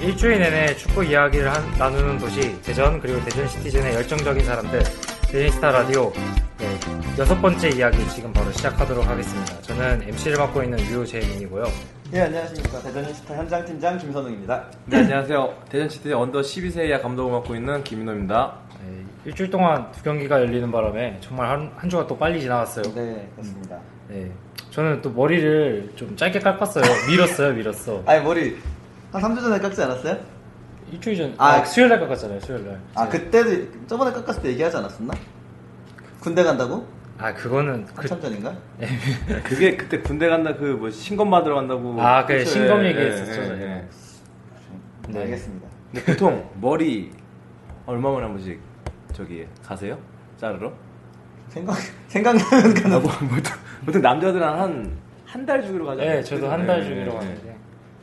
일주일 내내 축구 이야기를 한- 나누는 도시 대전 그리고 대전 시티즌의 열정적인 사람들 대저니스타 라디오 네, 여섯 번째 이야기 지금 바로 시작하도록 하겠습니다. 저는 MC를 맡고 있는 유재민이고요. 예, 안녕하십니까. 대저니스타 현장 팀장 김선웅입니다. 네, 안녕하세요. 대전 시티 언더 12세 이하 감독을 맡고 있는 김인호입니다. 네, 일주일 동안 두 경기가 열리는 바람에 정말 한, 한 주가 또 빨리 지나갔어요. 네, 그렇습니다. 네, 저는 또 머리를 좀 짧게 깎았어요. 밀었어요, 밀었어. 아니, 머리 한 3주 전에 깎지 않았어요? 일주일 전, 아, 아, 수요일 날 깎았잖아요, 수요일 날. 아, 그때도 저번에 깎았을 때 얘기하지 않았었나? 군대 간다고? 아, 그거는 그, 한참 전인가? 그게 그때 군대 간다 그 뭐 신검 받으러 간다고. 아, 그래, 그쵸, 신검 예, 얘기했었죠. 예, 예. 네. 네. 알겠습니다. 근데 보통 머리 얼마 만에 한 번씩 저기 가세요? 자르러? 생각, 생각나는 아, 거는 뭐, 보통, 보통 남자들은 한 한 달 주기로 가잖아요. 네, 저도 한달 네, 주기로 네, 갔는데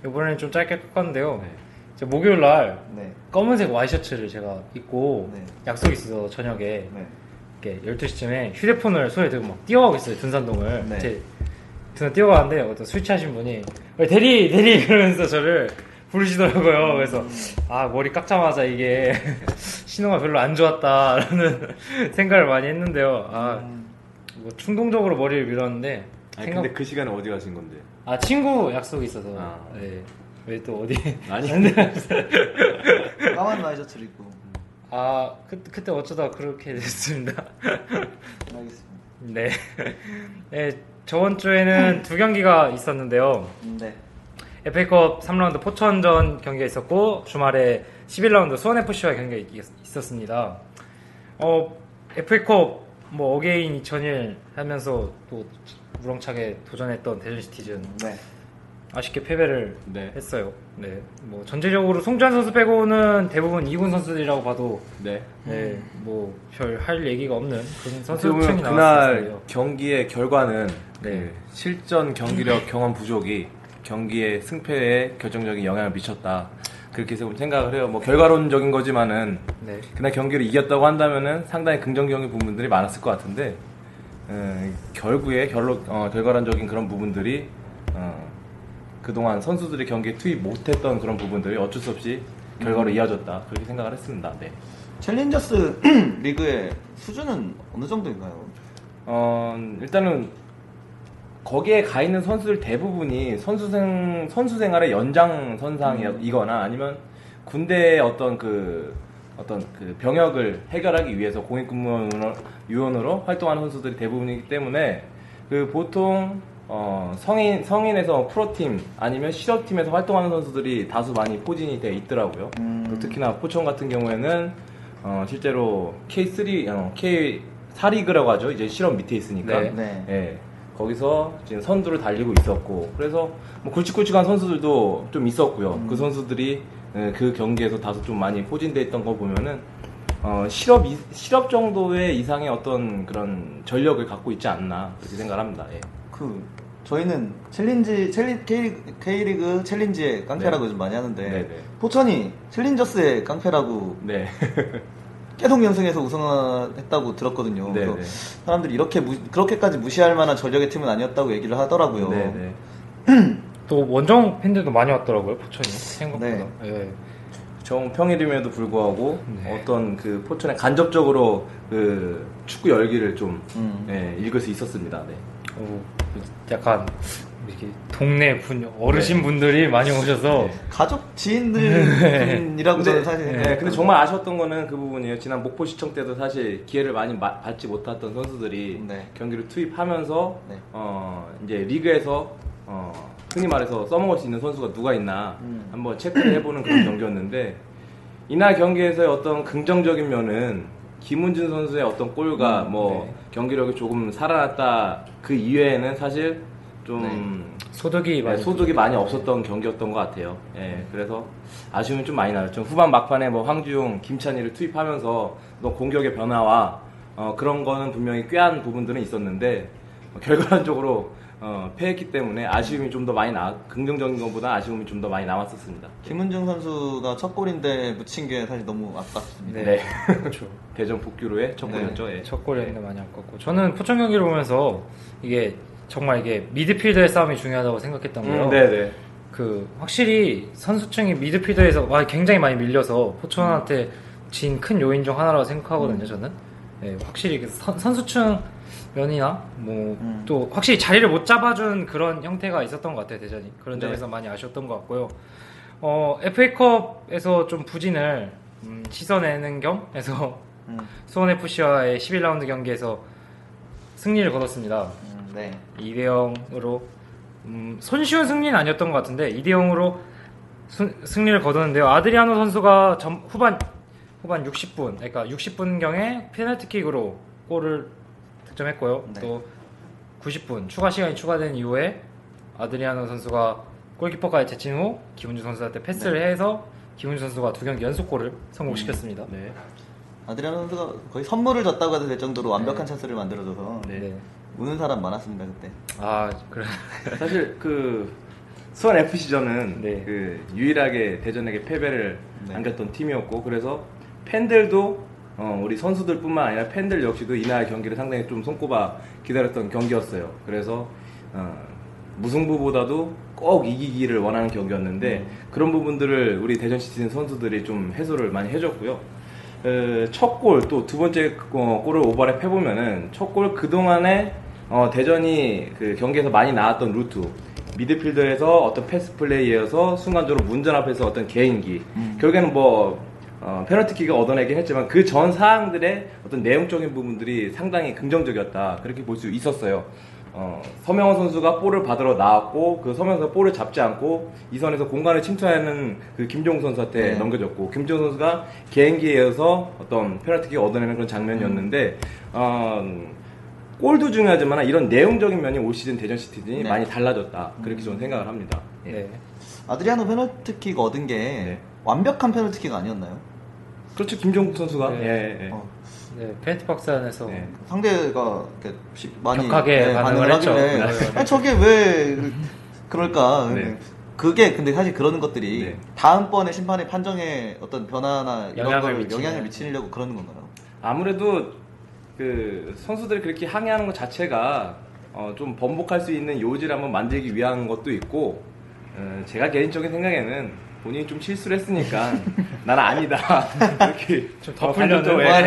이번에는 좀 짧게 깎았는데요. 네. 목요일 날 네, 검은색 와이셔츠를 제가 입고 네. 약속이 있어서 저녁에 네. 이렇게 12시쯤에 휴대폰을 손에 들고 막 뛰어가고 있어요 등산동을 네. 제 등산 뛰어가는데 어떤 술 취하신 분이 어, 대리 대리 그러면서 저를 부르시더라고요 그래서 아 머리 깎자마자 이게 신호가 별로 안 좋았다라는 생각을 많이 했는데요 아 음. 뭐 충동적으로 머리를 밀었는데 아니 생각- 근데 그 시간에 어디 가신 건데? 아 친구 약속이 있어서 아. 네. 왜 또 어디 아니 까만 와이셔츠를 입고. 아 그, 그때 어쩌다 그렇게 됐습니다 알겠습니다. 네. 네 저번 주에는 두 경기가 있었는데요 음, 네. FA컵 3라운드 포천전 경기가 있었고 주말에 11라운드 수원FC와 경기가 있- 있었습니다 어 FA컵 뭐 Again 2001 하면서 또 우렁차게 도전했던 대전시티즌 네. 아쉽게 패배를 네. 했어요. 네. 뭐 전체적으로 송주한 선수 빼고는 대부분 2군 선수들이라고 봐도 네. 네, 뭐 별 할 얘기가 없는 그런 선수층이 보면 그날 나왔어요. 경기의 결과는 네. 그 실전 경기력 경험 부족이 경기의 승패에 결정적인 영향을 미쳤다. 그렇게 생각을 해요. 뭐 결과론적인 거지만은 네. 그날 경기를 이겼다고 한다면은 상당히 긍정적인 부분들이 많았을 것 같은데 음, 결국에 결로, 어, 결과론적인 그런 부분들이 어, 그동안 선수들이 경기에 투입 못했던 그런 부분들이 어쩔 수 없이 결과로 이어졌다 그렇게 생각을 했습니다. 네. 챌린저스 리그의 수준은 어느 정도인가요? 어, 일단은 거기에 가 있는 선수들 대부분이 선수생 선수 생활의 연장 선상이거나 아니면 군대의 어떤 그 어떤 그 병역을 해결하기 위해서 공익근무원으로 유원으로 활동하는 선수들이 대부분이기 때문에 그 보통 어, 성인 성인에서 프로팀 아니면 실업팀에서 활동하는 선수들이 다수 많이 포진이 돼 있더라고요. 음. 또 특히나 포천 같은 경우에는 어, 실제로 K3 어, K 4리그라고 하죠. 이제 실업 밑에 있으니까. 네. 네. 예, 거기서 지금 선두를 달리고 있었고 그래서 뭐 굵직굵직한 선수들도 좀 있었고요. 음. 그 선수들이 예, 그 경기에서 다소 좀 많이 포진돼 있던 거 보면은 어, 실업 이- 실업 정도의 이상의 어떤 그런 전력을 갖고 있지 않나 그렇게 생각합니다. 예. 그 저희는 챌린지 챌린 K리그, K리그 챌린지의 깡패라고 네. 요즘 많이 하는데 네, 네. 포천이 챌린저스의 깡패라고 네. 계속 연승해서 우승했다고 들었거든요. 네, 그래서 네. 사람들이 이렇게 무- 그렇게까지 무시할 만한 전력의 팀은 아니었다고 얘기를 하더라고요. 네, 네. 또 원정 팬들도 많이 왔더라고요, 포천이. 생각보다. 예. 정평일임에도 불구하고 네. 어떤 그 포천에 간접적으로 그 축구 열기를 좀 음. 예, 읽을 수 있었습니다. 네. 오, 약간 이렇게 동네 분 어르신 분들이 많이 오셔서 네. 가족 지인들이라고 저는 사실 네, 생각해요. 근데 정말 아쉬웠던 거는 그 부분이에요. 지난 목포 시청 때도 사실 기회를 많이 마- 받지 못했던 선수들이 네. 경기를 투입하면서 네. 어, 이제 리그에서 어, 흔히 말해서 써먹을 수 있는 선수가 누가 있나 음. 한번 체크를 해보는 그런 경기였는데 이날 경기에서의 어떤 긍정적인 면은 김훈준 선수의 어떤 골과 음, 뭐 네. 경기력이 조금 살아났다 그 이외에는 사실 좀 소득이 네, 많이 소득이 많이 없었던 경기였던 것 같아요. 예, 그래서 아쉬움이 좀 많이 나죠. 후반 막판에 뭐 황주용, 김찬희를 투입하면서 또 공격의 변화와 어, 그런 거는 분명히 꾀한 부분들은 있었는데 어, 결과론적으로 어, 패했기 때문에 아쉬움이 좀 더 많이 나, 긍정적인 것보다 아쉬움이 좀 더 많이 남았었습니다. 김은중 선수가 첫 골인데 묻힌 게 사실 너무 아깝습니다. 네. 네. 그렇죠. 대전 복귀로의 첫 네. 골이었죠. 예. 첫 골이었는데 많이 아깝고 저는 포천 경기를 보면서 이게 정말 이게 미드필더의 싸움이 중요하다고 생각했던 거예요. 음, 네네. 그 확실히 선수층이 미드필더에서 와, 굉장히 많이 밀려서 포천한테 진 큰 요인 중 하나라고 생각하거든요. 저는 네, 확실히 그 선, 선수층 면이나 뭐 음. 또 확실히 자리를 못 잡아준 그런 형태가 있었던 것 같아요 대전이 그런 네. 점에서 많이 아쉬웠던 것 같고요. 어, FA컵에서 좀 부진을 음, 씻어내는 겸해서 음, 수원 FC와의 11라운드 경기에서 승리를 거뒀습니다. 음, 네. 2대 0으로 음, 손쉬운 승리는 아니었던 것 같은데 2대 0으로 승리를 거뒀는데요. 아드리아노 선수가 전- 후반 후반 60분, 그러니까 60분 경에 페널티킥으로 골을 득점했고요. 네. 또 90분 추가 시간이 추가된 이후에 아드리아노 선수가 골키퍼까지 제친 후 김은주 선수한테 패스를 네. 해서 김은주 선수가 두 경기 연속 골을 성공시켰습니다. 네. 아드리아노 선수가 거의 선물을 줬다고 해도 될 정도로 완벽한 찬스를 만들어줘서 네. 우는 사람 많았습니다 그때. 아 그래. 사실 그 수원 FC전은 네. 그 유일하게 대전에게 패배를 네. 안겼던 팀이었고 그래서 팬들도 어, 우리 선수들뿐만 아니라 팬들 역시도 이날 경기를 상당히 좀 손꼽아 기다렸던 경기였어요. 그래서 어, 무승부보다도 꼭 이기기를 원하는 경기였는데 음. 그런 부분들을 우리 대전 시티즌 선수들이 좀 해소를 많이 해줬고요. 어, 첫골 또 두 번째 어, 골을 오버랩 해보면은 첫 골 그동안에 어, 대전이 그 경기에서 많이 나왔던 루트 미드필더에서 어떤 패스 플레이에서 순간적으로 문전 앞에서 어떤 개인기 음. 결국에는 뭐 어, 페널티킥을 얻어내긴 했지만 그 전 사항들의 어떤 내용적인 부분들이 상당히 긍정적이었다 그렇게 볼 수 있었어요. 어, 서명원 선수가 볼을 받으러 나왔고 그 서명원 선수가 볼을 잡지 않고 이 선에서 공간을 침투하는 그 김종 선수한테 네. 넘겨줬고 김종 선수가 개인기에 의해서 어떤 페널티킥을 얻어내는 그런 장면이었는데 어, 골도 중요하지만 이런 내용적인 면이 올 시즌 대전 시티즌이 네. 많이 달라졌다 그렇게 저는 생각을 합니다. 예. 네. 아드리아노 페널티킥 얻은 게 네. 완벽한 페널티킥 아니었나요? 그렇죠 김종국 선수가 네. 예, 예. 어, 네, 페널티 박스 안에서 네. 상대가 많이 격하게 네, 반응을 반응을 했죠. 하길래 네. 아니, 저게 왜 그럴까? 네. 그게 근데 사실 그러는 것들이 네. 다음번에 심판의 판정에 어떤 변화나 이런. 영향을 미치려고 그러는 건가요? 아무래도 그 선수들이 그렇게 항의하는 것 자체가 어, 좀 번복할 수 있는 요지를 한번 만들기 위한 것도 있고 어, 제가 개인적인 생각에는 본인이 좀 실수를 했으니까 나는 아니다 이렇게 간접적으로, 무한-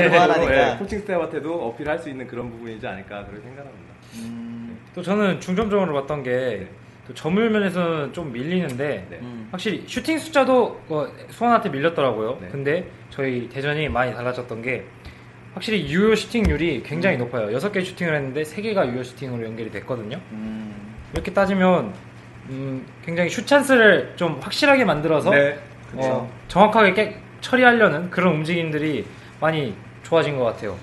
예, 코칭 스태프한테도 어필할 수 있는 그런 부분이지 않을까 그렇게 생각합니다. 음, 또 저는 중점적으로 봤던 게 또 점유율 면에서는 좀 밀리는데 네. 음. 확실히 슈팅 숫자도 어, 수원한테 밀렸더라고요. 네. 근데 저희 대전이 많이 달라졌던 게 확실히 유효 슈팅률이 굉장히 음. 높아요. 6개 슈팅을 했는데 3개가 유효 슈팅으로 연결이 됐거든요. 음, 이렇게 따지면 음, 굉장히 슛 찬스를 좀 확실하게 만들어서 네. 어, 정확하게 깨- 처리하려는 그런 움직임들이 많이 좋아진 것 같아요.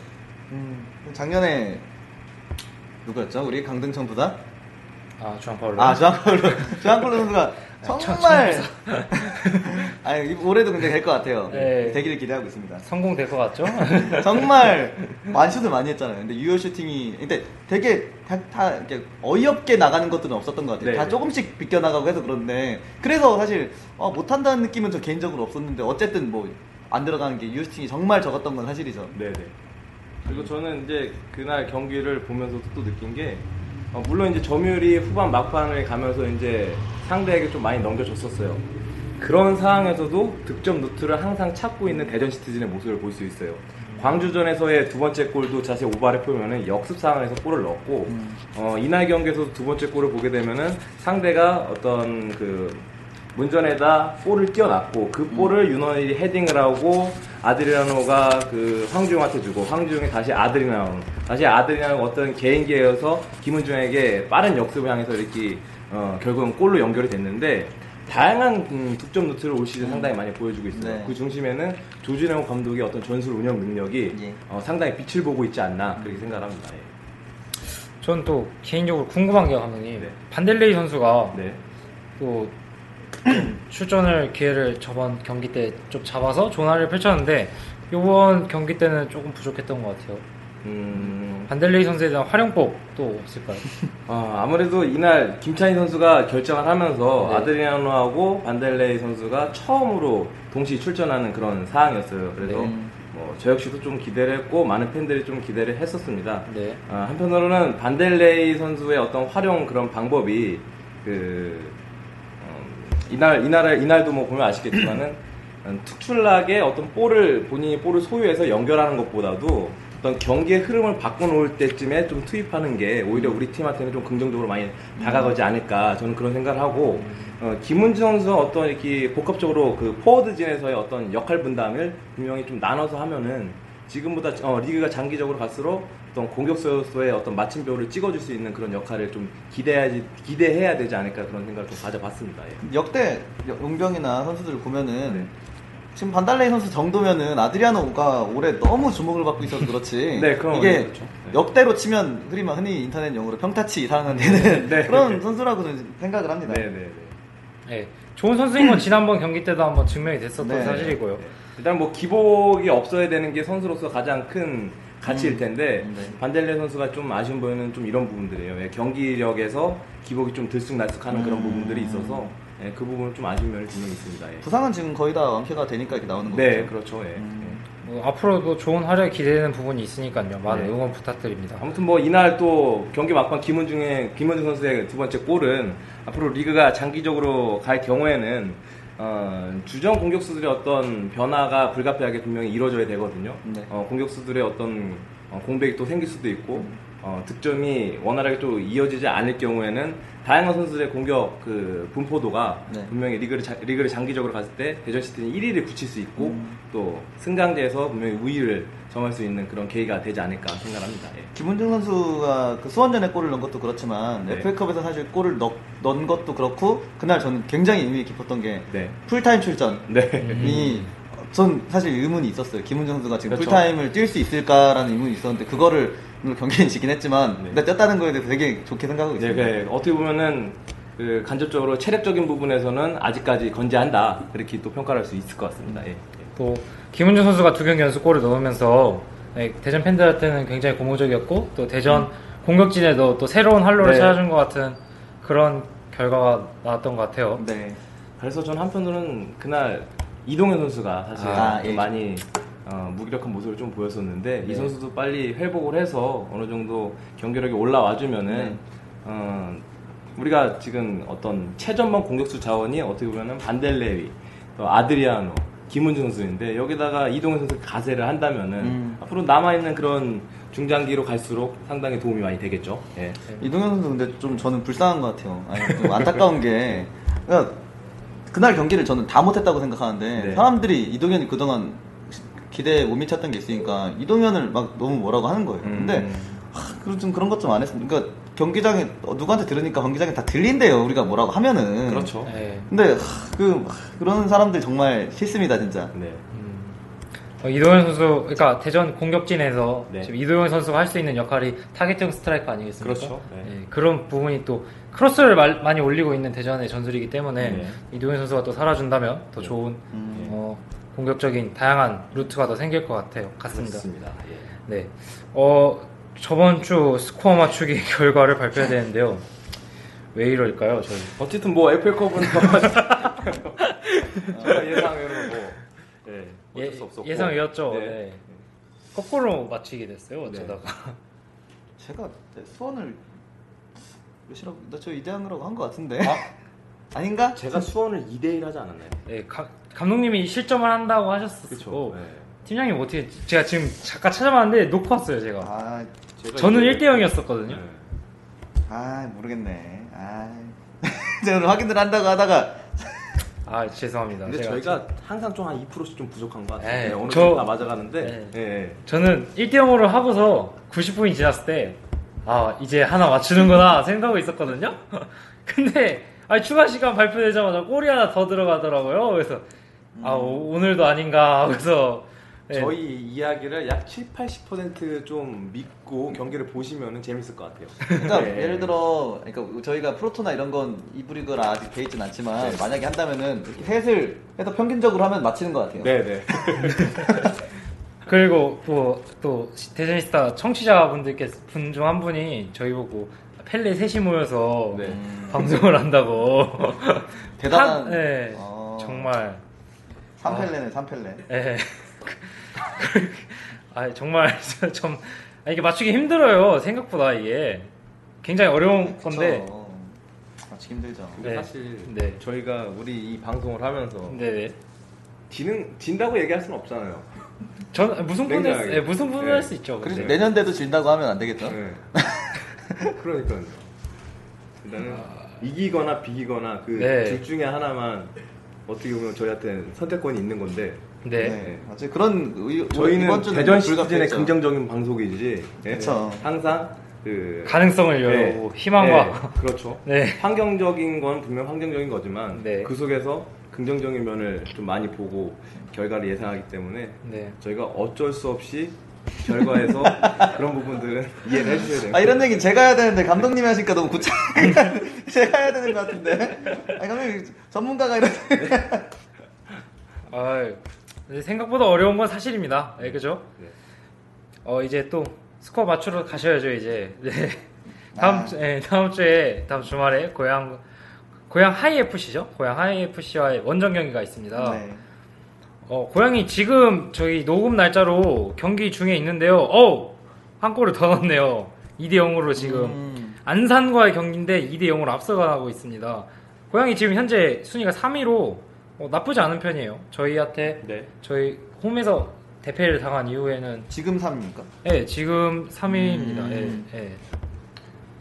음, 작년에 누구였죠? 우리 강등청 부다? 아, 주한파울로. 아, 주한폴로. 주한폴로 선수가 정말. 아니, 이- 올해도 근데 될 것 같아요. 네. 되기를 기대하고 있습니다. 성공될 것 같죠? 정말 완슛을 많이 했잖아요. 근데 유효 슈팅이, 근데 되게 다, 다 이렇게 어이없게 나가는 것들은 없었던 것 같아요. 네. 다 조금씩 비껴 나가고 해서 그런데. 그래서 사실, 어, 못한다는 느낌은 저 개인적으로 없었는데, 어쨌든 뭐, 안 들어가는 게 유효 슈팅이 정말 적었던 건 사실이죠. 네네. 그리고 저는 이제 그날 경기를 보면서 또 느낀 게 어, 물론 이제 점유율이 후반 막판을 가면서 이제 상대에게 좀 많이 넘겨줬었어요. 그런 상황에서도 득점 루트를 항상 찾고 있는 대전 시티즌의 모습을 볼 수 있어요. 광주전에서의 두 번째 골도 자세히 오버랩 보면은 역습 상황에서 골을 넣었고 어, 이날 경기에서도 두 번째 골을 보게 되면은 상대가 어떤 그 문전에다 볼을 끼워놨고 그 볼을 윤원일이 헤딩을 하고 아드리아노가 그 황지웅한테 주고 황지웅이 다시 아드리아노 다시 아드리아노가 어떤 개인기에서 김은중에게 빠른 역습을 향해서 이렇게 어, 결국은 골로 연결이 됐는데 다양한 음, 득점 루트를 올 시즌 상당히 많이 보여주고 있어요. 네. 그 중심에는 조준영 감독의 어떤 전술 운영 능력이 예. 어, 상당히 빛을 보고 있지 않나 그렇게 생각합니다. 예. 전또 개인적으로 궁금한 게 감독님 네. 반델레이 선수가 네. 또좀 출전을 기회를 저번 경기 때 좀 잡아서 조나를 펼쳤는데 이번 경기 때는 조금 부족했던 것 같아요. 음, 반델레이 선수에 대한 활용법 또 없을까요? 어, 아무래도 이날 김찬희 선수가 결정을 하면서 네. 아드리아노하고 반델레이 선수가 처음으로 동시 출전하는 그런 상황이었어요. 그래서 네. 뭐, 저 역시도 좀 기대를 했고 많은 팬들이 좀 기대를 했었습니다. 네. 아, 한편으로는 반델레이 선수의 어떤 활용 그런 방법이 그 음, 이날 이날 이날도 뭐 보면 아시겠지만은 음, 특출나게 어떤 볼을 본인이 볼을 소유해서 연결하는 것보다도 어떤 경기의 흐름을 바꿔놓을 때쯤에 좀 투입하는 게 오히려 우리 팀한테는 좀 긍정적으로 많이 다가가지 않을까 저는 그런 생각을 하고 어, 김은주 선수가 어떤 이렇게 복합적으로 그 포워드진에서의 어떤 역할 분담을 분명히 좀 나눠서 하면은 지금보다 어, 리그가 장기적으로 갈수록 어떤 공격수로서의 어떤 마침표를 찍어줄 수 있는 그런 역할을 좀 기대해야지 기대해야 되지 않을까 그런 생각을 좀 가져봤습니다. 예. 역대 용병이나 선수들 보면은 네. 지금 반달레이 선수 정도면은 아드리아노가 올해 너무 주목을 받고 있어서 그렇지. 네, 그런 이게 건 그렇죠. 네. 역대로 치면 흔히 말- 흔히 인터넷 용어로 평타치 이상은 되는 네. 그런 선수라고 저는 생각을 합니다. 네, 네, 네. 네. 좋은 선수인 건 지난번 경기 때도 한번 증명이 됐었던 네. 사실이고요. 네. 일단 뭐 기복이 없어야 되는 게 선수로서 가장 큰 가치일 텐데 네. 반델레 선수가 좀 아쉬운 부분은 좀 이런 부분들이에요. 예, 경기력에서 기복이 좀 들쑥날쑥하는 그런 음. 부분들이 있어서 예, 그 부분은 좀 아쉬운 면이 분명히 있습니다. 예. 부상은 지금 거의 다 완쾌가 되니까 이렇게 나오는 거죠. 네, 그렇죠. 예. 음. 뭐 앞으로도 좋은 활약이 기대되는 부분이 있으니까요. 많은 네. 응원 부탁드립니다. 아무튼 뭐 이날 또 경기 막판 김은중의 김은중 선수의 두 번째 골은 앞으로 리그가 장기적으로 갈 경우에는 어, 주전 공격수들의 어떤 변화가 불가피하게 분명히 이루어져야 되거든요. 네. 어, 공격수들의 어떤 어, 공백이 또 생길 수도 있고 어, 득점이 원활하게 또 이어지지 않을 경우에는 다양한 선수들의 공격 그 분포도가 네. 분명히 리그를 자- 리그를 장기적으로 갔을 때 대전 시티는 1위를 굳힐 수 있고 음. 또 승강제에서 분명히 우위를 점할 수 있는 그런 계기가 되지 않을까 생각합니다. 예. 김은중 선수가 그 수원전에 골을 넣은 것도 그렇지만 네. FA컵에서 사실 골을 넣, 넣은 것도 그렇고 그날 저는 굉장히 의미 깊었던 게 네. 풀타임 출전. 네. 이, 전 사실 의문이 있었어요. 김은중 선수가 지금 그렇죠. 풀타임을 뛸 수 있을까라는 의문이 있었는데 그거를 경기는 지긴 했지만 네. 근데 뛰었다는 거에 대해서 되게 좋게 생각하고 네, 있습니다. 그 어떻게 보면은 그 간접적으로 체력적인 부분에서는 아직까지 건재한다 그렇게 또 평가를 할수 있을 것 같습니다. 예. 또 김은준 선수가 두 경기 연속 골을 넣으면서 네, 대전 팬들한테는 굉장히 고무적이었고 또 대전 공격진에도 또 새로운 활로를 네. 찾아준 것 같은 그런 결과가 나왔던 것 같아요. 네. 그래서 전 한편으로는 그날 이동현 선수가 사실 아, 좀 예. 많이 어, 무기력한 모습을 좀 보였었는데 이 네. 선수도 빨리 회복을 해서 어느 정도 경기력이 올라와주면은 네. 어, 우리가 지금 어떤 최전방 공격수 자원이 어떻게 보면은 반델레위, 또 아드리아노, 김은중 선수인데 여기다가 이동현 선수 가세를 한다면은 음. 앞으로 남아 있는 그런 중장기로 갈수록 상당히 도움이 많이 되겠죠. 예. 이동현 선수 근데 좀 저는 불쌍한 것 같아요. 아니, 좀 안타까운 게 그러니까 그날 경기를 저는 다 못했다고 생각하는데 네. 사람들이 이동현이 그동안 기대에 못 미쳤던 게 있으니까 이동현을 막 너무 뭐라고 하는 거예요. 음. 근데 하, 그런 좀 그런 것 좀 안 했으면 그러니까 경기장에 어, 누구한테 들으니까 경기장에 다 들린대요. 우리가 뭐라고 하면은 그렇죠. 네. 근데 하, 그 하, 그런 사람들 정말 싫습니다 진짜. 네. 어, 이도현 선수, 그러니까 대전 공격진에서 네. 지금 이도현 선수가 할 수 있는 역할이 타겟형 스트라이커 아니겠습니까? 그렇죠. 네. 예, 그런 부분이 또 크로스를 말- 많이 올리고 있는 대전의 전술이기 때문에 네. 이도현 선수가 또 살아준다면 더 네. 좋은 음. 어, 공격적인 다양한 루트가 더 생길 것 같아요. 같습니다. 그렇습니다. 예. 네. 어, 저번 주 스코어 맞추기 결과를 발표해야 되는데요. 왜 이럴까요, 저희? 어쨌든 뭐 FA컵은 제가 예상외로 뭐 예, 어쩔 수 없었고 예상 외였죠. 네. 네. 거꾸로 맞히게 됐어요, 어쩌다가. 제가 네, 수원을 몇이라고 나저 이대항이라고 한 것 같은데. 아, 아닌가? 제가 수원을 2대1 하지 않았나요? 네, 가- 감독님이 실점을 한다고 하셨었고 그쵸. 네. 팀장님 어떻게 제가 지금 잠깐 찾아봤는데 놓고 왔어요 제가. 아, 제가 저는 이제- 1대 0이었었거든요. 네. 아 모르겠네. 아, 제가 오늘 확인을 한다고 하다가 아 죄송합니다. 근데 제가 저희가 항상 좀 한 2%씩 좀 부족한 것 같아요. 네, 네, 어느 저- 다 맞아가는데. 네. 예. 저는 1대 0으로 하고서 90분이 지났을 때, 아, 이제 하나 맞추는구나 생각하고 있었거든요? 근데, 아 추가 시간 발표되자마자 골이 하나 더 들어가더라고요. 그래서, 아, 오, 늘도 아닌가 하고서, 네. 저희 이야기를 약 7, 80%좀 믿고 경기를 보시면 재밌을 것 같아요. 그러니까 네. 예를 들어 그러니까 저희가 프로토나 이런 건 이브리그라 아직 돼 있진 않지만 네. 만약에 한다면은 이렇게 셋을 해서 평균적으로 하면 맞히는 것 같아요. 네네. 그리고 또, 또, 대전시스타 청취자분들께 분 중 한 분이 저희 보고 펠레 셋이 모여서 네. 방송을 한다고. 대단한. 한- 네. 어. 정말. 3펠레네 3펠레. 예. 아 정말 좀 아, 이게 맞추기 힘들어요 생각보다 이게 굉장히 어려운 건데 그쵸. 맞히기 힘들죠. 근데 네. 사실 네. 저희가 우리 이 방송을 하면서 네네 지는 진다고 얘기할 수는 없잖아요. 전 무승부는 냉정하게. 예, 무승부는 네. 할수 있죠 그래서 근데. 내년대도 진다고 하면 안 되겠죠? 네. 그러니까요. 일단은 이기거나 비기거나 그둘 네. 중에 하나만 어떻게 보면 저희한테 선택권이 있는 건데 네. 네. 어차피 그런 의- 저희는 이번 주는 대전. 시즌의 긍정적인 방송이지. 예. 그쵸. 항상 그 가능성을 열고 희망과 네, 그렇죠. 네. 환경적인 건 분명 환경적인 거지만 네. 그 속에서 긍정적인 면을 좀 많이 보고 결과를 예상하기 때문에 네. 저희가 어쩔 수 없이 결과에서 그런 부분들은 이해를 해주셔야 돼요. 아 이런 얘기는 제가 해야 되는데 감독님이 하시니까 너무 구차. 제가 해야 되는 것 같은데. 아 감독님 전문가가 이런. 아 생각보다 어려운 건 사실입니다 예, 그죠 네. 어 이제 또 스코어 맞추러 가셔야죠 이제 네. 다음 아. 주 예, 다음 주에 다음 주말에 고향 고양 Hi FC죠 고양 Hi FC와의 원정 경기가 있습니다 네. 어, 고양이 지금 저희 녹음 날짜로 경기 중에 있는데요. 어, 한 골을 더 넣었네요. 2대 0으로 지금 음. 안산과의 경기인데 2대 0으로 앞서가고 있습니다. 고양이 지금 현재 순위가 3위로 어, 나쁘지 않은 편이에요. 저희한테 네. 저희 홈에서 대패를 당한 이후에는 지금 3위입니까? 예, 지금 3위입니다. 음. 예, 예.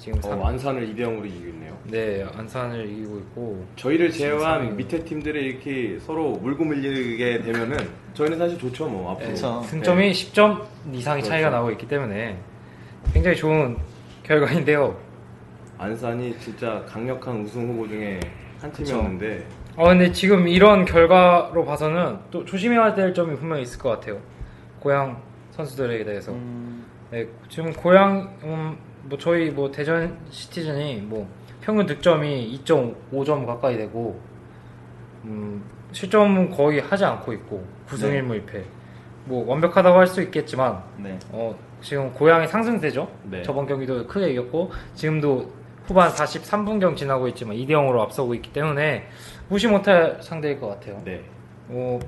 지금 어, 3위. 완산을 2대 0으로 이기고 있네요. 네, 안산을 이기고 있고 저희를. 제외한 밑에 팀들이 이렇게 서로 물고 밀리게 되면은 저희는 사실 좋죠 뭐 앞으로. 예, 그쵸. 승점이 네. 10점 이상의 차이가 그렇죠. 나고 있기 때문에 굉장히 좋은 결과인데요. 안산이 진짜 강력한 우승 후보 중에 한 팀이었는데 어, 근데 지금 이런 결과로 봐서는 또 조심해야 될 점이 분명히 있을 것 같아요. 고향 선수들에게 대해서. 음. 네, 지금 고향, 음, 뭐 저희 뭐 대전 시티즌이 뭐 평균 득점이 2.5점 가까이 되고, 음, 실점은 거의 하지 않고 있고, 9승 네. 1무 1패. 뭐 완벽하다고 할 수 있겠지만, 네. 어, 지금 고향이 상승세죠? 네. 저번 경기도 크게 이겼고, 지금도 후반 43분경 지나고 있지만 2대 0으로 앞서고 있기 때문에 무시 못할 상대일 것 같아요. 네. 어,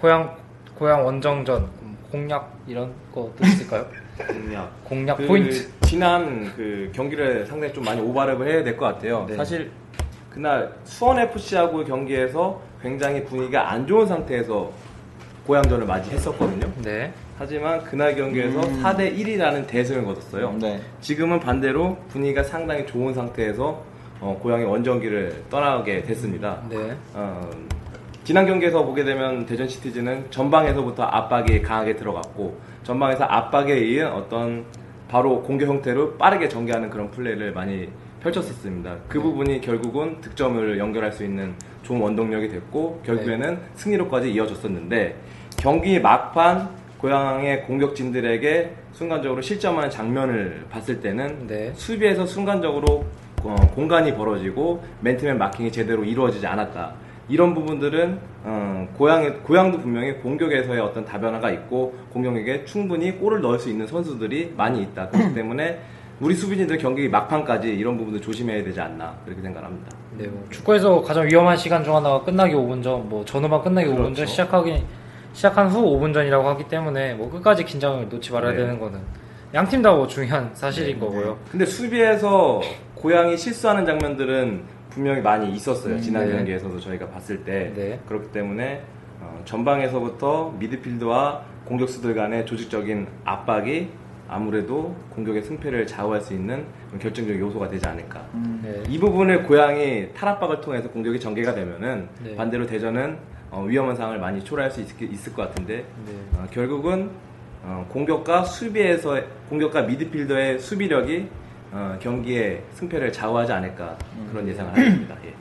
고향, 고향 원정전, 음, 공략 이런 거또 있을까요? 공략. 공략 그 포인트. 지난 그 경기를 상당히 좀 많이 오버랩을 해야 될 것 같아요. 네. 사실 그날 수원 FC하고 경기에서 굉장히 분위기가 안 좋은 상태에서 고향전을 맞이했었거든요. 네. 하지만 그날 경기에서 음. 4대 1이라는 대승을 거뒀어요. 네. 지금은 반대로 분위기가 상당히 좋은 상태에서 어, 고향의 원정기를 떠나게 됐습니다. 네. 어, 지난 경기에서 보게 되면 대전 시티즈는 전방에서부터 압박이 강하게 들어갔고 전방에서 압박에 의한 어떤 바로 공격 형태로 빠르게 전개하는 그런 플레이를 많이 펼쳤었습니다. 그 부분이 결국은 득점을 연결할 수 있는 좋은 원동력이 됐고 결국에는 승리로까지 이어졌었는데 경기 막판 고향의 공격진들에게 순간적으로 실점하는 장면을 봤을 때는 네. 수비에서 순간적으로 어, 공간이 벌어지고 맨투맨 마킹이 제대로 이루어지지 않았다. 이런 부분들은 어, 고향 고향도 분명히 공격에서의 어떤 다변화가 있고 공격에게 충분히 골을 넣을 수 있는 선수들이 많이 있다. 그렇기 때문에 우리 수비진들 경기 막판까지 이런 부분들 조심해야 되지 않나 그렇게 생각합니다. 네, 뭐 축구에서 가장 위험한 시간 중 하나가 끝나기 5분 전, 뭐 전후반 끝나기 5분 전 그렇죠. 시작하기 시작한 후 5분 전이라고 하기 때문에 뭐 끝까지 긴장을 놓지 말아야 네. 되는 거는 양 팀 다 뭐 중요한 사실인 거고요. 근데 수비에서 고향이 실수하는 장면들은 분명히 많이 있었어요. 음, 지난 네. 경기에서도 저희가 봤을 때 네. 그렇기 때문에 어, 전방에서부터 미드필드와 공격수들 간의 조직적인 압박이 아무래도 공격의 승패를 좌우할 수 있는 결정적 요소가 되지 않을까. 네. 이 부분을 고양이 탈압박을 통해서 공격이 전개가 되면은 네. 반대로 대전은 어, 위험한 상황을 많이 초래할 수 있, 을것 같은데 네. 어, 결국은 어, 공격과 수비에서 공격과 미드필더의 수비력이 어, 경기의 승패를 좌우하지 않을까 그런 예상을 합니다. 예.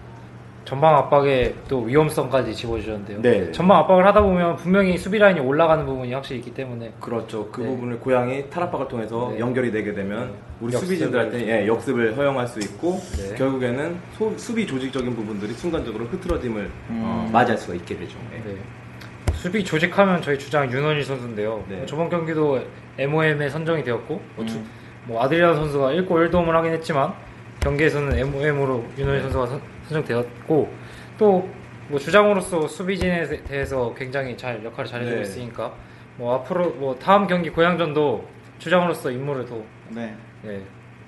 전방 압박에 또 위험성까지 집어주셨는데요. 네. 전방 압박을 하다 보면 분명히 수비 라인이 올라가는 부분이 확실히 있기 때문에 그렇죠. 그 네. 부분을 고양이 탈압박을 통해서 네. 연결이 되게 되면 우리 수비진들한테 예, 역습을 허용할 수 있고 네. 결국에는 소- 수비 조직적인 부분들이 순간적으로 흐트러짐을 어, 음. 맞이할 수가 있게 되죠. 예. 네. 수비 조직하면 저희 주장 윤원일 선수인데요. 네. 저번 경기도 MOM에 선정이 되었고 뭐, 주- 음. 뭐 아드리안 선수가 1골 1도움을 하긴 했지만 경기에서는 MOM으로 윤원일 네. 선수가 선, 선정되었고 또 뭐 주장으로서 수비진에 대- 대해서 굉장히 잘 역할을 잘해주고 네. 있으니까 뭐 앞으로 뭐 다음 경기 고양전도 주장으로서 임무를 더 네. 예,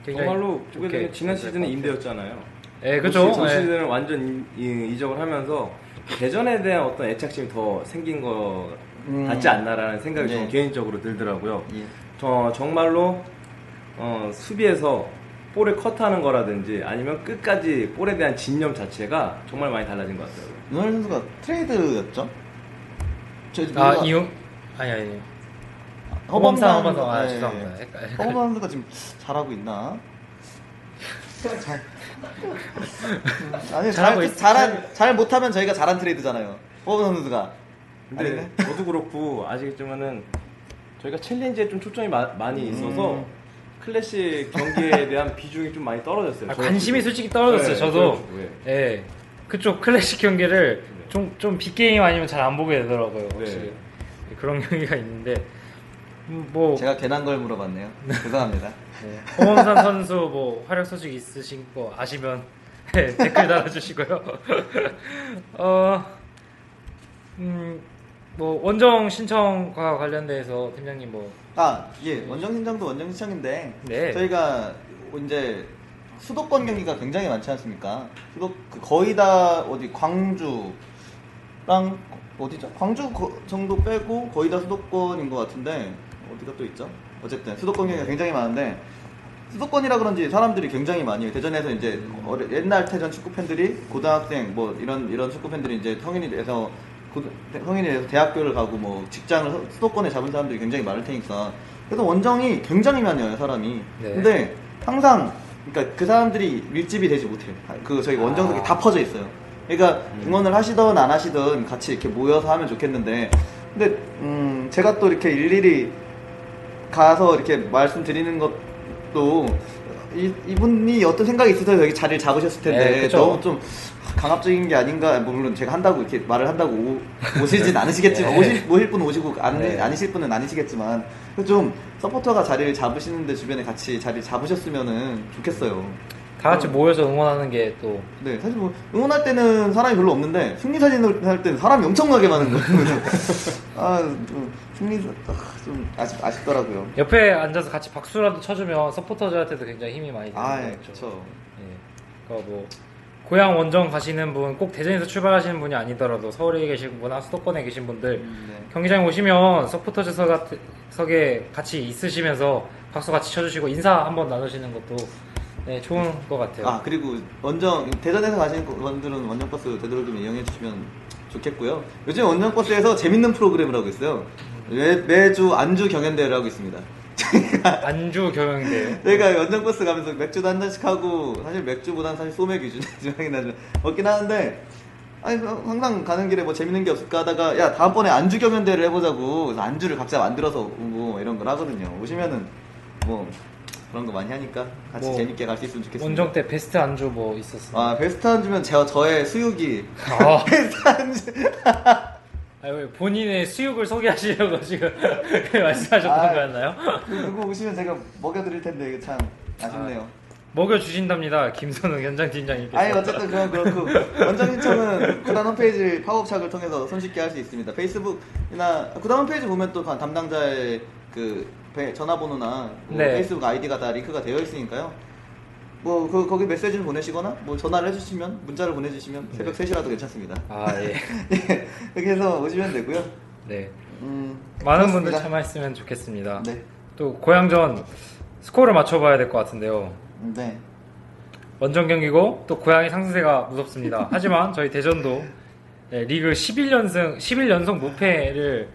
굉장히 정말로 좋게 그게 지난 될 시즌에 것. 임대였잖아요. 예, 그죠. 전 예. 시즌은 완전 이- 이- 이적을 하면서 대전에 대한 어떤 애착심이 더 생긴 거 음. 같지 않나라는 생각이 네. 개인적으로 들더라고요. 예. 저 정말로 어, 수비에서 볼을 컷하는 거라든지 아니면 끝까지 볼에 대한 진념 자체가 정말 많이 달라진 것 같더라고요. 윤호일 선수가 트레이드였죠? 저아 이용 아니 아니 허범산 허범산 아 네. 죄송합니다. 허범산 선수가 지금 잘하고 있나? 잘. 아니 잘하고 잘, 있- 잘한 잘 못하면 저희가 잘한 트레이드잖아요. 허범산 선수가. 근데? 저도 그렇고 아시겠지만은 저희가 챌린지에 좀 초점이 마- 많이 있어서 음. 클래식 경기에 대한 비중이 좀 많이 떨어졌어요. 아, 저 관심이. 솔직히 떨어졌어요. 네, 저도 저도, 예. 예 그쪽 클래식 경기를 네. 좀좀 빅게임 아니면 잘 안 보게 되더라고요. 확실히 네. 그런 경기가 있는데 음, 뭐 제가 괜한 걸 물어봤네요. 죄송합니다. 네. 홍원산 선수 뭐 활약 소식 있으신 거 아시면 네, 댓글 달아주시고요. 어, 음, 뭐 원정 신청과 관련돼서 팀장님 뭐 아, 예, 원정 신청도 원정 신청인데 네. 저희가 이제 수도권 경기가 굉장히 많지 않습니까? 수도 그 거의 다 어디 광주랑 어디죠? 광주 거- 정도 빼고 거의 다 수도권인 것 같은데 어디가 또 있죠? 어쨌든 수도권 경기가 굉장히 많은데 수도권이라 그런지 사람들이 굉장히 많이. 대전에서 이제 옛날 태전 축구 팬들이 고등학생 뭐 이런 이런 축구 팬들이 이제 성인이 돼서 고- 성인이 돼서 대학교를 가고 뭐 직장을 수- 수도권에 잡은 사람들이 굉장히 많을 테니까 그래서 원정이 굉장히 많이 와요 사람이. 네. 근데 항상 그러니까 그 사람들이 밀집이 되지 못해요. 그 저희 원정석이 아. 다 퍼져 있어요. 그러니까 응원을 하시던 안 하시던 같이 이렇게 모여서 하면 좋겠는데 근데 음 제가 또 이렇게 일일이 가서 이렇게 말씀드리는 것도 이, 이분이 어떤 생각이 있어서 여기 자리를 잡으셨을 텐데 네. 너무 좀 강압적인 게 아닌가 뭐 물론 제가 한다고 이렇게 말을 한다고 오, 오시진 않으시겠지만 네. 오실, 오실 분 오시고 안, 네. 아니실 분은 아니시겠지만 그좀 서포터가 자리를 잡으시는데 주변에 같이 자리 잡으셨으면 좋겠어요 다 같이 모여서 응원하는 게 또 네, 사실 뭐 응원할 때는 사람이 별로 없는데 승리 사진을 할 때는 사람이 엄청나게 많은 거예요. 아, 좀 승리 아, 좀 아쉽 아쉽더라고요. 옆에 앉아서 같이 박수라도 쳐주면 서포터들한테도 굉장히 힘이 많이 되는 아, 것 예. 그렇죠. 예. 그러니까 뭐 고향 원정 가시는 분, 꼭 대전에서 출발하시는 분이 아니더라도 서울에 계신 분이나 수도권에 계신 분들 네. 경기장에 오시면 서포터즈석 같은- 석에 같이 있으시면서 박수 같이 쳐주시고 인사 한번 나누시는 것도 네, 좋은 것 같아요. 아 그리고 원정 대전에서 가시는 분들은 원정 버스 되도록이면 이용해 주시면 좋겠고요. 요즘 원정 버스에서 재밌는 프로그램을 하고 있어요. 매, 매주 안주 경연대회를 하고 있습니다. 안주 경영대. 저희가 원정 버스 가면서 맥주도 한 잔씩 하고 사실 맥주보다는 사실 소맥 위주긴 하죠. 먹긴 하는데 아니 항상 가는 길에 뭐 재밌는 게 없을까 하다가 야 다음번에 안주 경연대회를 해보자고 그래서 안주를 각자 만들어서 오고 이런 걸 하거든요. 오시면은 뭐 그런 거 많이 하니까 같이 뭐 재밌게 갈 수 있으면 좋겠습니다. 원정 때 베스트 안주 뭐 있었어요? 아 베스트 안주면 제 저의 수육이 아, 베스트 안주 아, 왜 본인의 수육을 소개하시려고 지금 말씀하셨던 아. 거였나요? 누구 오시면 제가 먹여드릴 텐데 이게 참 아쉽네요. 먹여주신답니다. 김선웅 현장 팀장님께서. 아니 어쨌든 그건 그렇고 원정 신청은 구단 홈페이지 팝업착을 통해서 손쉽게 할 수 있습니다. 페이스북이나 구단 홈페이지 보면 또 담당자의 그 배- 전화번호나 뭐 네. 페이스북 아이디가 다 링크가 되어 있으니까요. 뭐 그, 거기 메시지를 보내시거나 뭐 전화를 해주시면 문자를 보내주시면 새벽 3시라도 괜찮습니다. 아 예. 예, 이렇게 해서 오시면 되고요. 네. 음, 많은 분들 그렇습니다. 참여했으면 좋겠습니다. 네, 또 고향전 스코어를 맞춰봐야 될 것 같은데요. 네, 원정 경기고 또 고향의 상승세가 무섭습니다. 하지만 저희 대전도 네, 리그 11연승 11연속 무패를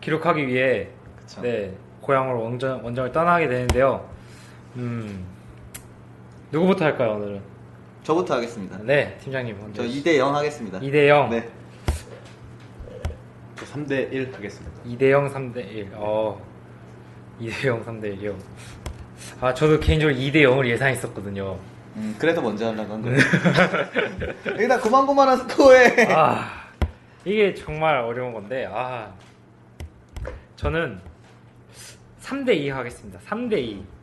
기록하기 위해 그쵸. 네, 고향으로 원정, 원정을 떠나게 되는데요. 음, 누구부터 할까요 오늘은? 저부터 하겠습니다. 네, 팀장님 먼저. 저 2대 0 하겠습니다. 2대 0. 네, 3대 1 하겠습니다. 2대 0, 3대 1. 어, 2대 0, 3대 1이요. 아, 저도 개인적으로 2대 0을 예상했었거든요. 음, 그래서 먼저 하려고 한 거예요. 여기다 고만고만한 스코어에 아, 이게 정말 어려운 건데, 아, 저는 3대2 하겠습니다. 3대2.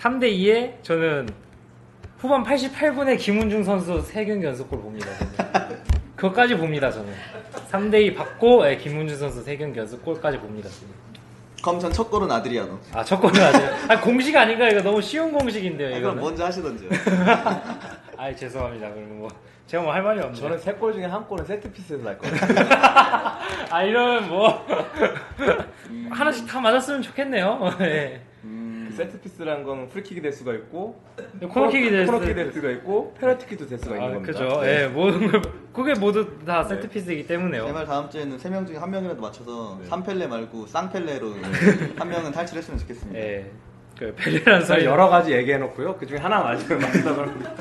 3대 2에 저는 후반 88분에 김은중 선수 3경기 연속골 봅니다. 그것까지 봅니다, 저는. 3대2 받고, 예, 김문준 선수 3경기 연속골까지 봅니다, 저는. 그럼 전첫 골은 아드리아노. 아, 첫 골은 아니에요. 아, 공식 아닌가? 이거 너무 쉬운 공식인데요, 그럼 이거는. 먼저 하시던지요. 아, 죄송합니다. 그럼 뭐, 제가 뭐 할 말이 없네요. 저는 세 골 중에 한 골은 세트피스에서 날 거예요. 아 이러면 뭐 하나씩 다 맞았으면 좋겠네요. 예. 음, 그 세트피스라는 건 프리킥이 될 수가 있고 코너킥이 될 코너킥이 될 수가 있고 페널티킥도 될 수가 있는 아, 겁니다. 그죠. 네. 예, 모든 걸 그게 모두 다 세트피스이기 때문에요. 제발 다음 주에는 세 명 중에 한 명이라도 맞춰서 네. 3펠레 말고 쌍펠레로 한 명은 탈출했으면 좋겠습니다. 예. 그 펠레라는 소리 여러 가지 얘기해놓고요. 그 중에 하나 맞으면 맞다고 합니다.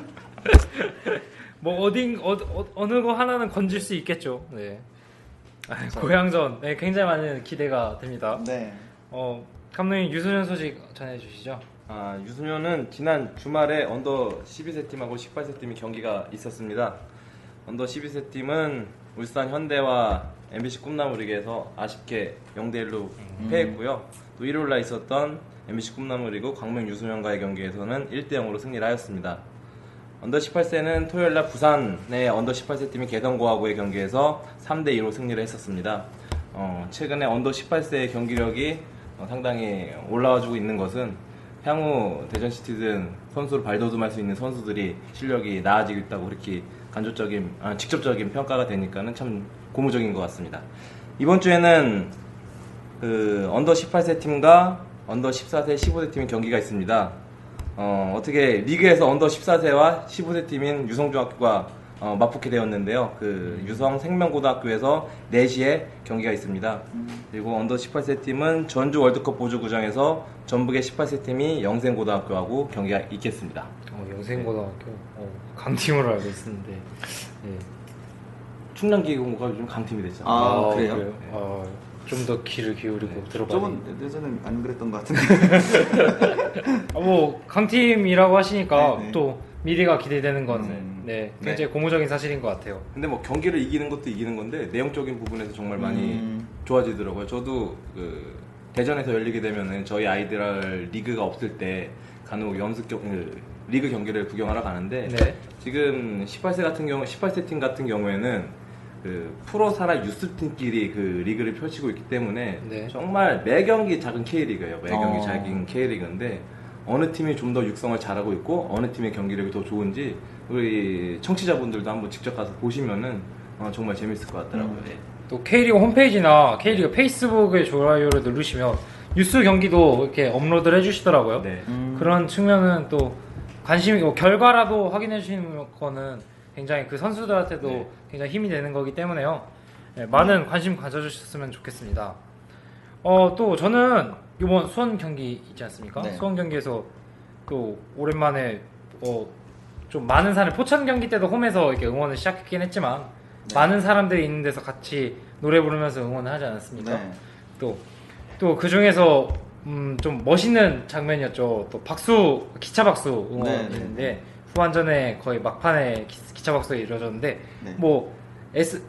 뭐 어딘 어, 어, 느거 하나는 건질 수 있겠죠. 네. 아, 고양전 네, 굉장히 많은 기대가 됩니다. 네. 어 감독님 유소년 소식 전해주시죠. 아, 유소년은 지난 주말에 언더 12세 팀하고 18세 팀이 경기가 있었습니다. 언더 12세 팀은 울산 현대와 MBC 꿈나무 리그에서 아쉽게 0대 1로 패했고요. 또 일요일 날 있었던 MBC 꿈나무 리그 광명 유소년과의 경기에서는 1대 0으로 승리를 하였습니다. 언더 18세는 토요일 날 부산의 언더 18세 팀이 개성고하고의 경기에서 3대 2로 승리를 했었습니다. 어, 최근에 언더 18세의 경기력이 어, 상당히 올라와주고 있는 것은 향후 대전 시티즌 선수로 발돋움할 수 있는 선수들이 실력이 나아지고 있다고 그렇게 간접적인 아, 직접적인 평가가 되니까는 참 고무적인 것 같습니다. 이번 주에는 그 언더 18세 팀과 언더 14세, 15세 팀의 경기가 있습니다. 어, 어떻게 리그에서 언더 14세와 15세 팀인 유성중학교가 어, 맞붙게 되었는데요. 그 유성 생명고등학교에서 4시에 경기가 있습니다. 그리고 언더 18세 팀은 전주 월드컵 보조구장에서 전북의 18세 팀이 영생고등학교하고 경기가 있겠습니다. 어, 영생고등학교 어, 강팀으로 알고 있었는데. 예. 충남기공고가 요즘 강팀이 됐잖아요. 아, 그래요? 아, 좀더 귀를 기울이고 들어봐야 저번 예전엔 안 그랬던 것 같은데. 아, 뭐 강팀이라고 하시니까 네, 네. 또 미래가 기대되는 건 음. 네, 굉장히 고무적인 사실인 것 같아요. 근데 뭐 경기를 이기는 것도 이기는 건데 내용적인 부분에서 정말 많이 음. 좋아지더라고요. 저도 그 대전에서 열리게 되면은 저희 아이들 리그가 없을 때 간혹 연습 경 그 리그 경기를 구경하러 가는데 네. 지금 18세 같은 경우 18세 팀 같은 경우에는 그 프로 사나 유스 팀끼리 그 리그를 펼치고 있기 때문에 네. 정말 매 경기 작은 K리그예요. 매 경기 어. 작은 K리그인데 어느 팀이 좀 더 육성을 잘하고 있고 어느 팀의 경기력이 더 좋은지 우리 청취자분들도 한번 직접 가서 보시면은 어, 정말 재밌을 것 같더라고요. 예. 또 K리그 홈페이지나 K리그 페이스북에 좋아요를 누르시면 뉴스 경기도 이렇게 업로드를 해주시더라고요. 네. 음. 그런 측면은 또 관심이 고 결과라도 확인해 주시는 거는 굉장히 그 선수들한테도 네. 굉장히 힘이 되는 거기 때문에요. 네, 많은 관심 가져주셨으면 좋겠습니다. 어, 또 저는 이번 수원 경기 있지 않습니까? 네. 수원 경기에서 또 오랜만에 어, 좀 많은 사람 포천 경기 때도 홈에서 이렇게 응원을 시작했긴 했지만 네. 많은 사람들이 있는 데서 같이 노래 부르면서 응원을 하지 않았습니까? 네. 또또 그 중에서 음, 좀 멋있는 장면이었죠. 또 박수 기차 박수 응원인데 네, 후반전에 거의 막판에 기, 차 박수가 이루어졌는데 네. 뭐 S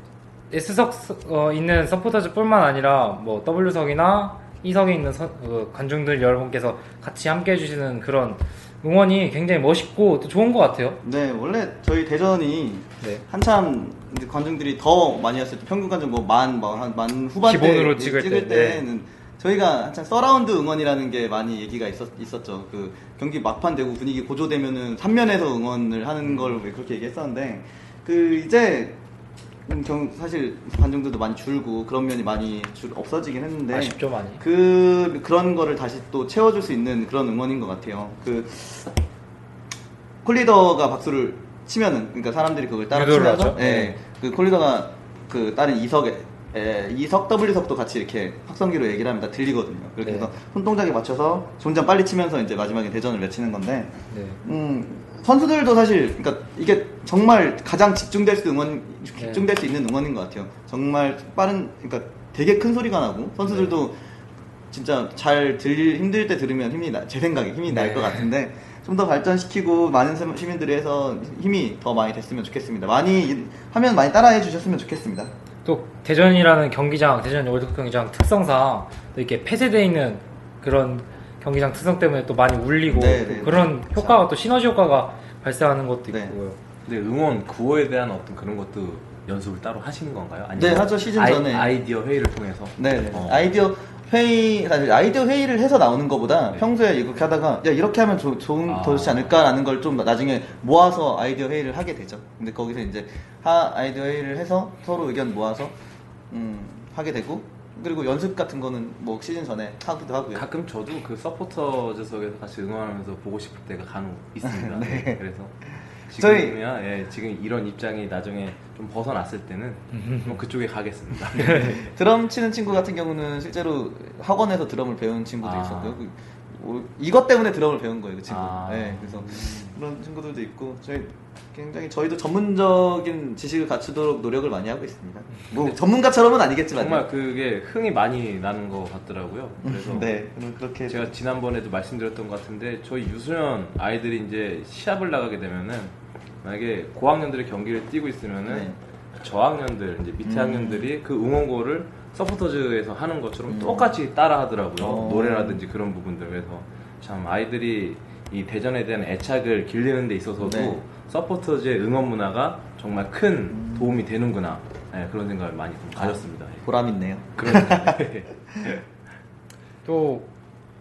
S석 어, 있는 서포터즈뿐만 아니라 뭐 W석이나 E석에 있는 서- 그 관중들 여러분께서 같이 함께 해주시는 그런 응원이 굉장히 멋있고 또 좋은 것 같아요. 네, 원래 저희 대전이 네. 한참 이제 관중들이 더 많이 왔을 때 평균 관중 뭐만만 후반대 기본으로 찍을 때, 네. 때는 저희가 한창 서라운드 응원이라는 게 많이 얘기가 있었, 있었죠. 그 경기 막판 되고 분위기 고조되면은 3면에서 응원을 하는 걸 왜 그렇게 얘기했었는데 그 이제 음, 경, 사실 관중들도 많이 줄고 그런 면이 많이 줄, 없어지긴 했는데 아쉽죠 많이. 그 그런 거를 다시 또 채워줄 수 있는 그런 응원인 것 같아요. 그 콜리더가 박수를 치면은 그러니까 사람들이 그걸 따라 치면서? 예, 네. 그 콜리더가 그 다른 이석에 예, 이석 W석도 같이 이렇게 확성기로 얘기를 하면 다 들리거든요. 그렇게 네. 해서 손동작에 맞춰서 존장 빨리 치면서 이제 마지막에 대전을 외치는 건데 네. 음, 선수들도 사실, 그러니까 이게 정말 가장 집중될 수 응원, 네. 집중될 수 있는 응원인 것 같아요. 정말 빠른, 그러니까 되게 큰 소리가 나고 선수들도 네. 진짜 잘 들릴 힘들 때 들으면 힘이 나, 제 생각에 힘이 날 네. 것 같은데 좀 더 발전시키고 많은 세- 시민들이 해서 힘이 더 많이 됐으면 좋겠습니다. 많이 하면 많이 따라해 주셨으면 좋겠습니다. 또 대전이라는 경기장, 대전 월드컵 경기장 특성상 또 이렇게 폐쇄되어 있는 그런 경기장 특성 때문에 또 많이 울리고 네, 또 네, 그런 네. 효과가 또 시너지 효과가 발생하는 것도 네. 있고요. 근데 응원 구호에 대한 어떤 그런 것도 연습을 따로 하시는 건가요? 네, 하죠. 시즌 아이, 전에. 아이디어 회의를 통해서. 네, 어. 아이디어 회의 사실 아이디어 회의를 해서 나오는 것보다 네. 평소에 이렇게 하다가 야 이렇게 하면 조- 좋은 아. 더 좋지 않을까라는 걸 좀 나중에 모아서 아이디어 회의를 하게 되죠. 근데 거기서 이제 하 아이디어 회의를 해서 서로 의견 모아서 음, 하게 되고 그리고 연습 같은 거는 뭐 시즌 전에 하기도 하고요. 가끔 저도 그 서포터즈석에서 같이 응원하면서 보고 싶을 때가 간혹 있습니다. 네, 그래서 저희- 지금이야 예, 지금 이런 입장이 나중에 좀 벗어났을 때는 뭐 그쪽에 가겠습니다. 드럼 치는 친구 같은 경우는 실제로 학원에서 드럼을 배운 친구도 아. 있었고요. 그, 뭐, 이것 때문에 드럼을 배운 거예요, 그 친구. 아. 네, 그래서 그런 친구들도 있고 저희 굉장히 저희도 전문적인 지식을 갖추도록 노력을 많이 하고 있습니다. 뭐 전문가처럼은 아니겠지만 정말 그게 흥이 많이 나는 것 같더라고요. 그래서 네, 그렇게 제가 지난번에도 말씀드렸던 것 같은데 저희 유소년 아이들이 이제 시합을 나가게 되면은 만약에 고학년들의 경기를 뛰고 있으면은 네. 저학년들 이제 밑에 음. 학년들이 그 응원곡을 서포터즈에서 하는 것처럼 음. 똑같이 따라 하더라고요. 어. 노래라든지 그런 부분들 그래서 참 아이들이 이 대전에 대한 애착을 기르는 데 있어서도 네. 서포터즈의 응원 문화가 정말 큰 음. 도움이 되는구나 네, 그런 생각을 많이 좀 가졌습니다. 보람 있네요. 또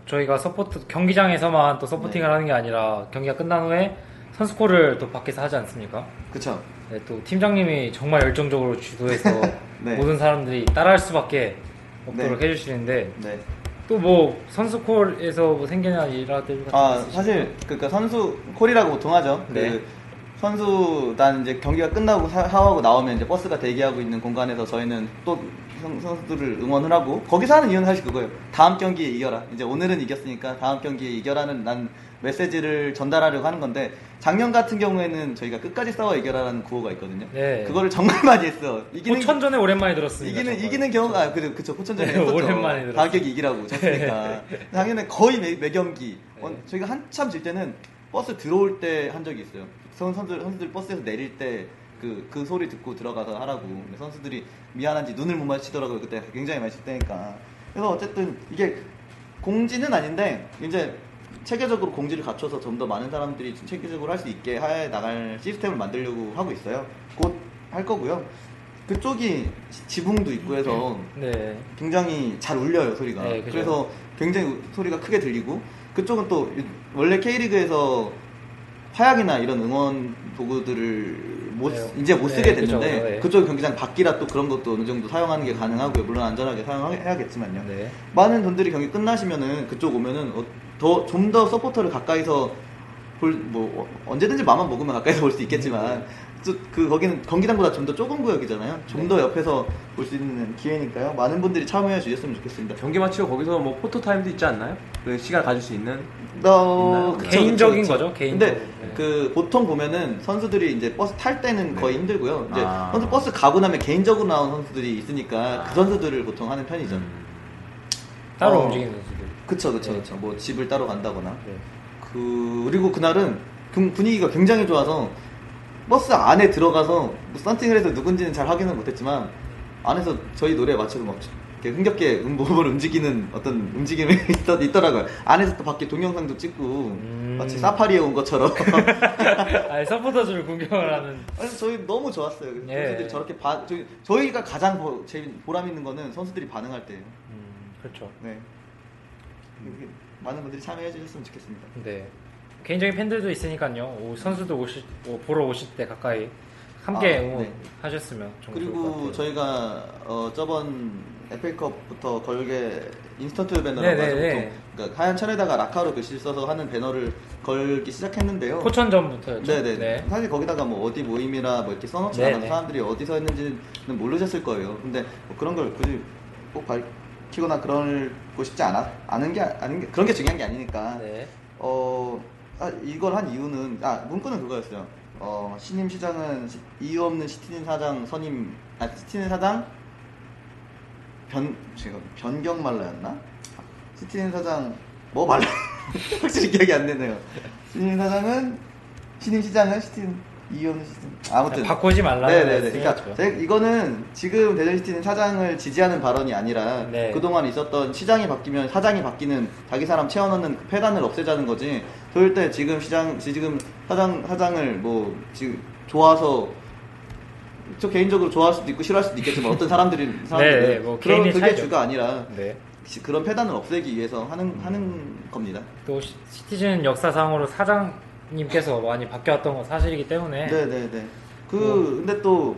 저희가 서포트 경기장에서만 또 supporting을 네. 하는 게 아니라 경기가 끝난 후에 선수 콜을 또 밖에서 하지 않습니까? 그쵸? 네, 또 팀장님이 정말 열정적으로 주도해서 네. 모든 사람들이 따라할 수밖에 없도록 네. 해주시는데 네. 또 뭐 선수 콜에서 뭐 생겨난 일화들 같은 아? 사실 그러니까 선수 콜이라고 보통 하죠. 네. 그 선수단 이제 경기가 끝나고 사- 사하고 나오면 이제 버스가 대기하고 있는 공간에서 저희는 또 선- 선수들을 응원을 하고 거기서 하는 이유는 사실 그거예요. 다음 경기에 이겨라. 이제 오늘은 이겼으니까 다음 경기에 이겨라는 난 메시지를 전달하려고 하는 건데 작년 같은 경우에는 저희가 끝까지 싸워 이겨라라는 구호가 있거든요. 네. 그거를 정말 많이 했어. 이기는 포천전에 오랜만에 들었습니다. 이기는 정말. 이기는 경우가 아, 그래 그쵸 포천전에 네. 오랜만에. 다음 경기 이기라고 졌으니까 작년에 거의 매, 매 경기 어, 네. 저희가 한참 질 때는 버스 들어올 때 한 적이 있어요. 선 선수들 선수들 버스에서 내릴 때 그 그 소리 듣고 들어가서 하라고 선수들이 미안한지 눈을 못 마주치더라고요 그때 굉장히 많이 칠 때니까 그래서 어쨌든 이게 공지는 아닌데 이제 체계적으로 공지를 갖춰서 좀 더 많은 사람들이 체계적으로 할 수 있게 해 나갈 시스템을 만들려고 하고 있어요. 곧 할 거고요. 그쪽이 지- 지붕도 있고 해서 네. 굉장히 잘 울려요 소리가. 네. 그래서 굉장히 우- 소리가 크게 들리고 그쪽은 또 이- 원래 K리그에서 화약이나 이런 응원 도구들을 못 네. 이제 못 네, 쓰게 그죠, 됐는데 네. 그쪽 경기장 밖이라 또 그런 것도 어느 정도 사용하는 게 가능하고요. 물론 안전하게 사용해야겠지만요. 네. 많은 분들이 경기 끝나시면은 그쪽 오면은 어, 더 좀 더 서포터를 가까이서 볼 뭐 언제든지 마음만 먹으면 가까이서 볼 수 있겠지만 또그 거기는 경기장보다 좀 더 좁은 구역이잖아요. 좀더 옆에서 볼 수 있는 기회니까요. 많은 분들이 참여해 주셨으면 좋겠습니다. 경기 마치고 거기서 뭐 photo time도 있지 않나요? 그 시간 가질 수 있는 어? 그쵸, 개인적인 그쵸, 그쵸. 거죠, 개인적. 근데 네. 그 보통 보면은 선수들이 이제 버스 탈 때는 네. 거의 힘들고요. 이제 아. 선수 버스 가고 나면 개인적으로 나온 선수들이 있으니까 아. 그 선수들을 보통 하는 편이죠. 음. 따로 어. 움직이는 선수들. 그쵸, 그쵸, 네. 그쵸. 뭐 집을 따로 간다거나. 네. 그 그리고 그날은 경- 분위기가 굉장히 좋아서 버스 안에 들어가서 뭐 썬팅을 해서 누군지는 잘 확인을 못했지만 안에서 저희 노래에 맞춰서 막 이렇게 흥겹게 음- 몸을 움직이는 어떤 움직임이 있더, 있더 라고요. 안에서 또 밖에 동영상도 찍고 음. 마치 사파리에 온 것처럼. 아니 서포터즈를 공격을 하는 아니, 저희 너무 좋았어요. 예. 선수들이 저렇게 반 저희, 저희 가 가장 보, 보람 있는 거는 선수들이 반응할 때예요. 음, 그렇죠. 네. 많은 분들이 참여해 주셨으면 좋겠습니다. 네. 개인적인 팬들도 있으니까요. 오, 선수들 오실 오, 보러 오실 때 가까이 함께 아, 응원하셨으면 좀 좋을 것 그리고. 저희가 어, 저번 FA컵부터 걸게 인스턴트 배너라고 네, 네, 해서 네. 보통 그러니까 하얀 천에다가 라카로 글씨를 써서 하는 배너를 걸기 시작했는데요. 포천전부터였죠. 네네. 네. 사실 거기다가 뭐 어디 모임이라 뭐 이렇게 써놓지. 않아서 사람들이 어디서 했는지는 모르셨을 거예요. 근데 뭐 그런 걸 굳이 꼭 밝히거나 그 러고 싶지 않아, 않은 게, 아닌 게, 그런 게 중요한 게 아니니까. 네. 어, 아, 이걸 한 이유는, 아, 문구는 그거였어요. 어, 신임 시장은 시- 이유 없는 시티즌 사장 선임, 아, 시티즌 사장 변, 제가 변경 말라였나? 시티즌 사장, 뭐 말라? 확실히 기억이 안 나네요. 신임 사장은, 신임 시장은 시티즌, 없는 시티즌. 아무튼. 바꾸지 말라는 네네네. 그러니까 말씀이었죠. 제- 이거는 지금 대전시티는 사장을 지지하는 발언이 아니라 네. 그동안 있었던 시장이 바뀌면 사장이 바뀌는 자기 사람 채워넣는 그 폐단을 없애자는 거지. 절대 지금 시장 지금 사장 사장을 뭐 지금 좋아서 저 개인적으로 좋아할 수도 있고 싫어할 수도 있겠지만 어떤 사람들이 사람들은 네, 뭐 그런 그게 차이죠. 주가 아니라 네. 시- 그런 폐단을 없애기 위해서 하는 하는 겁니다. 또 시- 시티즌 역사상으로 사장 님께서 많이 바뀌었던 건 사실이기 때문에 네네네. 그 뭐. 근데 또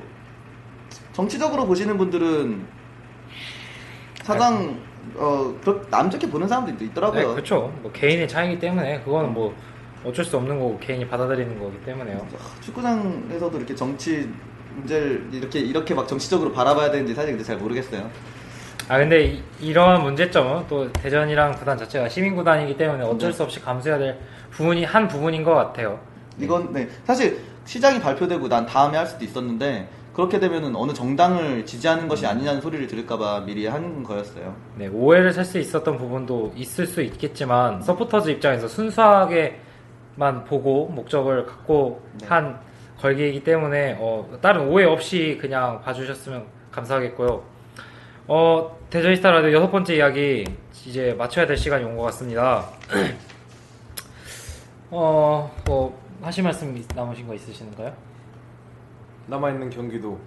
정치적으로 보시는 분들은 사장 어 그렇게 남 좋게 보는 사람들도 있더라고요. 네, 그렇죠. 뭐 개인의 차이기 때문에 그거는 뭐 어쩔 수 없는 거고 개인이 받아들이는 거기 때문에요. 축구장에서도 이렇게 정치 문제를 이렇게 이렇게 막 정치적으로 바라봐야 되는지 사실 근데 잘 모르겠어요. 아 근데 이, 런 문제점은 또 대전이랑 구단 자체가 시민 구단이기 때문에 어쩔 네. 수 없이 감수해야 될 부분이 한 부분인 것 같아요. 이건 네 사실 시장이 발표되고 난 다음에 할 수도 있었는데 그렇게 되면은 어느 정당을 지지하는 것이 아니냐는 소리를 들을까봐 미리 한 거였어요. 네, 오해를 살 수 있었던 부분도 있을 수 있겠지만 서포터즈 입장에서 순수하게만 보고 목적을 갖고 네. 한 걸개이기 때문에 어, 다른 오해 없이 그냥 봐주셨으면 감사하겠고요. 어, 대전스타 라디오 여섯 번째 이야기 이제 마쳐야 될 시간이 온 것 같습니다. 어, 뭐 하실 말씀 있- 남으신 거 있으신가요? 남아있는 경기도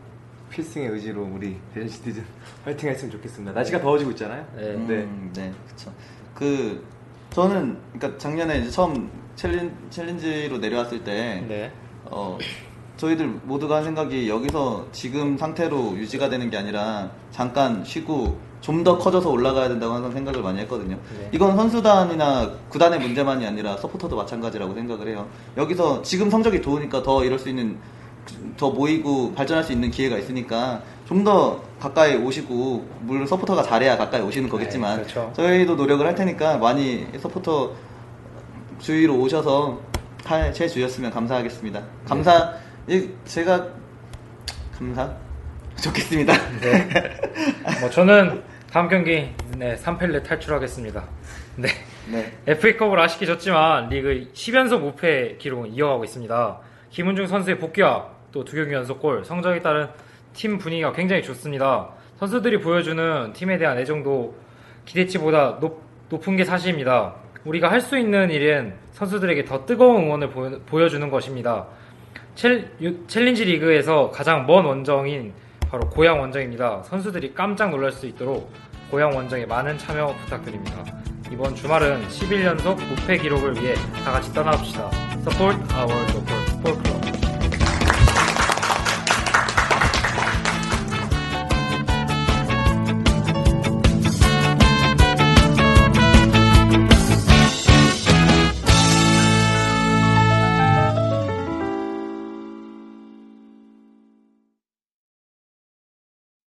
필승의 의지로 우리 대전 시티즌 화이팅 했으면 좋겠습니다. 날씨가 더워지고 있잖아요. 네. 음, 네, 그쵸. 그, 저는, 그니까 작년에 이제 처음 챌린, 챌린지로 내려왔을 때, 네. 어, 저희들 모두가 한 생각이 여기서 지금 상태로 유지가 되는 게 아니라 잠깐 쉬고 좀 더 커져서 올라가야 된다고 항상 생각을 많이 했거든요. 네. 이건 선수단이나 구단의 문제만이 아니라 서포터도 마찬가지라고 생각을 해요. 여기서 지금 성적이 좋으니까 더 이럴 수 있는 더 모이고 발전할 수 있는 기회가 있으니까 좀 더 가까이 오시고 물론 서포터가 잘해야 가까이 오시는 거겠지만 네, 그렇죠. 저희도 노력을 할 테니까 많이 서포터 주위로 오셔서 해 주셨으면 감사하겠습니다. 감사 이 제가 감사 좋겠습니다. 네. 뭐 저는 다음 경기 네, 3패를 탈출하겠습니다. 네. 네. FA컵을 아쉽게 졌지만 리그 10연속 무패 기록은 이어가고 있습니다. 김은중 선수의 복귀와 또 두 경기 연속 골 성적에 따른 팀 분위기가 굉장히 좋습니다. 선수들이 보여주는 팀에 대한 애정도 기대치보다 높, 높은 게 사실입니다. 우리가 할 수 있는 일은 선수들에게 더 뜨거운 응원을 보여, 보여주는 것입니다. 챌린지 리그에서 가장 먼 원정인 바로 고양 원정입니다. 선수들이 깜짝 놀랄 수 있도록 고향 원정에 많은 참여 부탁드립니다. 이번 주말은 11연속 무패 기록을 위해 다 같이 떠나봅시다. Support our local sport club.